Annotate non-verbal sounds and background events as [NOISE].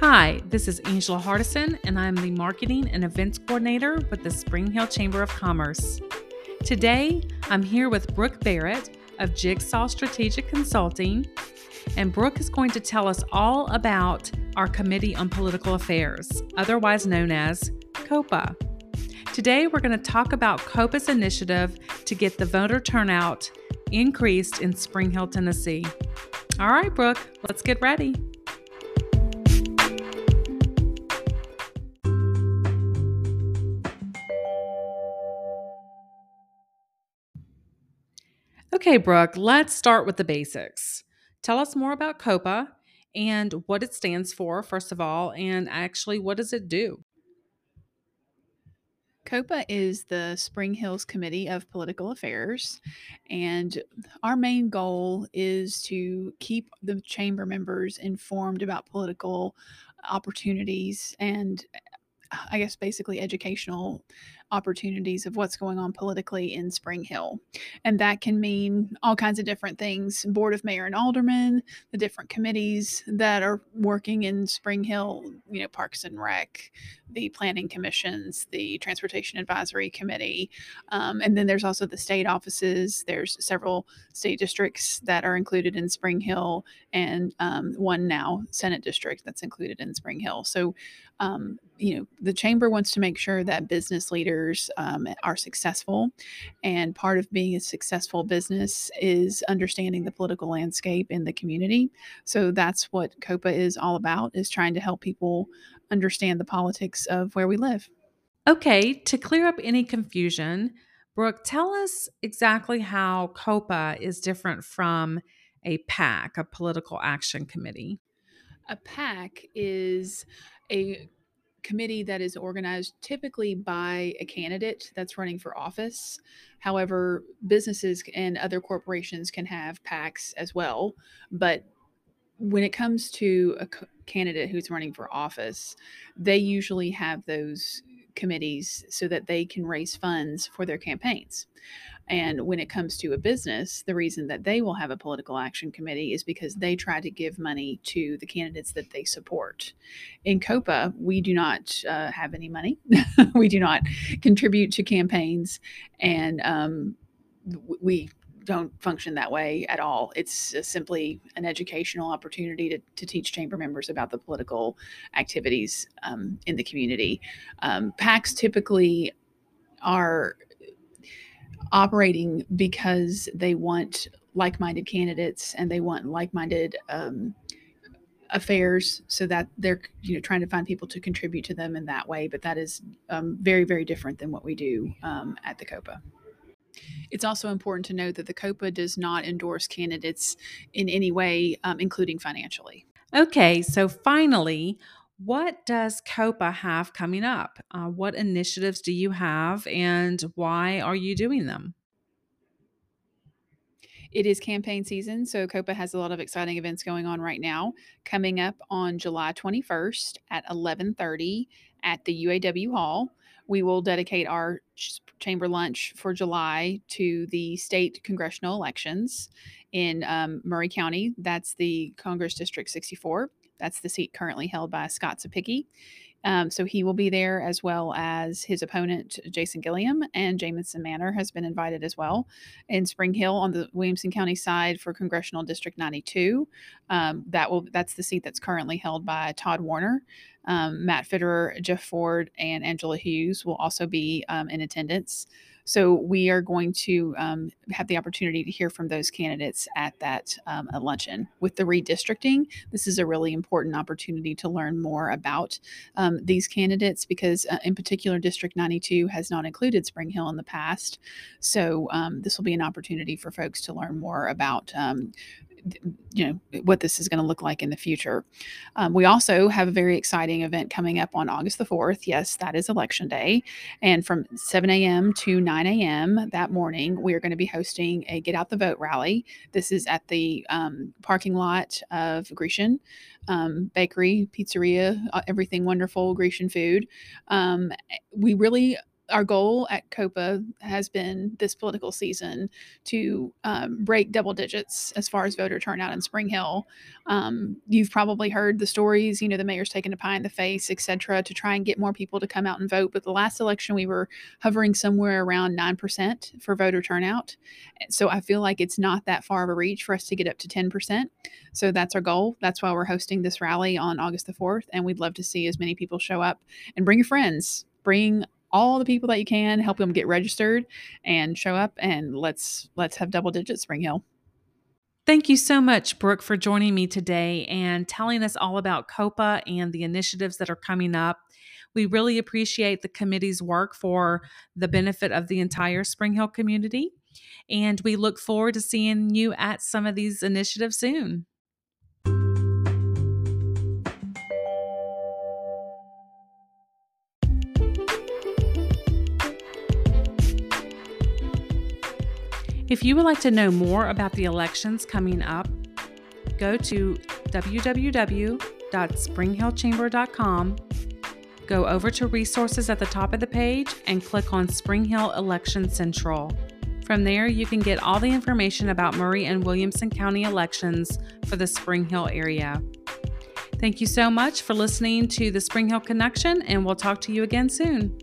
Hi, this is Angela Hardison, and I'm the Marketing and Events Coordinator with the Spring Hill Chamber of Commerce. Today, I'm here with Brooke Barrett of Jigsaw Strategic Consulting, and Brooke is going to tell us all about our Committee on Political Affairs, otherwise known as COPA. Today, we're going to talk about COPA's initiative to get the voter turnout increased in Spring Hill, Tennessee. All right, Brooke, let's get ready. Okay, Brooke, let's start with the basics. Tell us more about COPA and what it stands for, first of all, and actually, what does it do? COPA is the Spring Hills Committee of Political Affairs, and our main goal is to keep the chamber members informed about political opportunities and I guess basically educational opportunities of what's going on politically in Spring Hill. And that can mean all kinds of different things Board of Mayor and Aldermen, the different committees that are working in Spring Hill, you know, Parks and Rec, the planning commissions, the Transportation Advisory Committee. Um, and then there's also the state offices. There's several state districts that are included in Spring Hill, and um, one now Senate district that's included in Spring Hill. So, um, you know, the chamber wants to make sure that business leaders um, are successful. And part of being a successful business is understanding the political landscape in the community. So that's what COPA is all about, is trying to help people understand the politics of where we live. Okay, to clear up any confusion, Brooke, tell us exactly how COPA is different from a PAC, a political action committee. A PAC is a committee that is organized typically by a candidate that's running for office. However, businesses and other corporations can have PACs as well, but when it comes to a candidate who's running for office, they usually have those committees so that they can raise funds for their campaigns. And when it comes to a business, the reason that they will have a political action committee is because they try to give money to the candidates that they support. In COPA, we do not uh, have any money, [LAUGHS] we do not contribute to campaigns, and um, we don't function that way at all. It's simply an educational opportunity to, to teach chamber members about the political activities um, in the community. Um, PACs typically are operating because they want like-minded candidates and they want like-minded um, affairs so that they're you know trying to find people to contribute to them in that way but that is um, very very different than what we do um, at the copa it's also important to note that the COPA does not endorse candidates in any way, um, including financially. Okay, so finally, what does COPA have coming up? Uh, what initiatives do you have, and why are you doing them? It is campaign season, so COPA has a lot of exciting events going on right now. Coming up on July 21st at 11:30 at the UAW Hall, we will dedicate our chamber lunch for July to the state congressional elections in um, Maury County. That's the Congress District 64. That's the seat currently held by Scott Cepicky. Um, so he will be there as well as his opponent, Jason Gilliam, and Jamison Manor has been invited as well. In Spring Hill on the Williamson County side for Congressional District 92, um, that will that's the seat that's currently held by Todd Warner. Um, Matt Fitterer, Jeff Ford, and Angela Hughes will also be um, in attendance. So we are going to um, have the opportunity to hear from those candidates at that um, luncheon. With the redistricting, this is a really important opportunity to learn more about um, these candidates because, uh, in particular, District 92 has not included Spring Hill in the past. So um, this will be an opportunity for folks to learn more about um, you know what this is going to look like in the future. Um, we also have a very exciting event coming up on August the 4th. Yes, that is election day. And from 7 a.m. to 9 a.m. that morning, we are going to be hosting a Get Out the Vote rally. This is at the um, parking lot of Grecian um, Bakery, Pizzeria, uh, everything wonderful, Grecian food. Um, we really our goal at COPA has been this political season to um, break double digits as far as voter turnout in Spring Hill. Um, you've probably heard the stories, you know, the mayor's taking a pie in the face, et cetera, to try and get more people to come out and vote. But the last election, we were hovering somewhere around 9% for voter turnout. So I feel like it's not that far of a reach for us to get up to 10%. So that's our goal. That's why we're hosting this rally on August the 4th. And we'd love to see as many people show up and bring your friends. Bring all the people that you can, help them get registered and show up and let's let's have double digits Spring Hill. Thank you so much, Brooke, for joining me today and telling us all about COPA and the initiatives that are coming up. We really appreciate the committee's work for the benefit of the entire Spring Hill community. And we look forward to seeing you at some of these initiatives soon. If you would like to know more about the elections coming up, go to www.springhillchamber.com, go over to resources at the top of the page, and click on Spring Hill Election Central. From there, you can get all the information about Maury and Williamson County elections for the Spring Hill area. Thank you so much for listening to the Spring Hill Connection, and we'll talk to you again soon.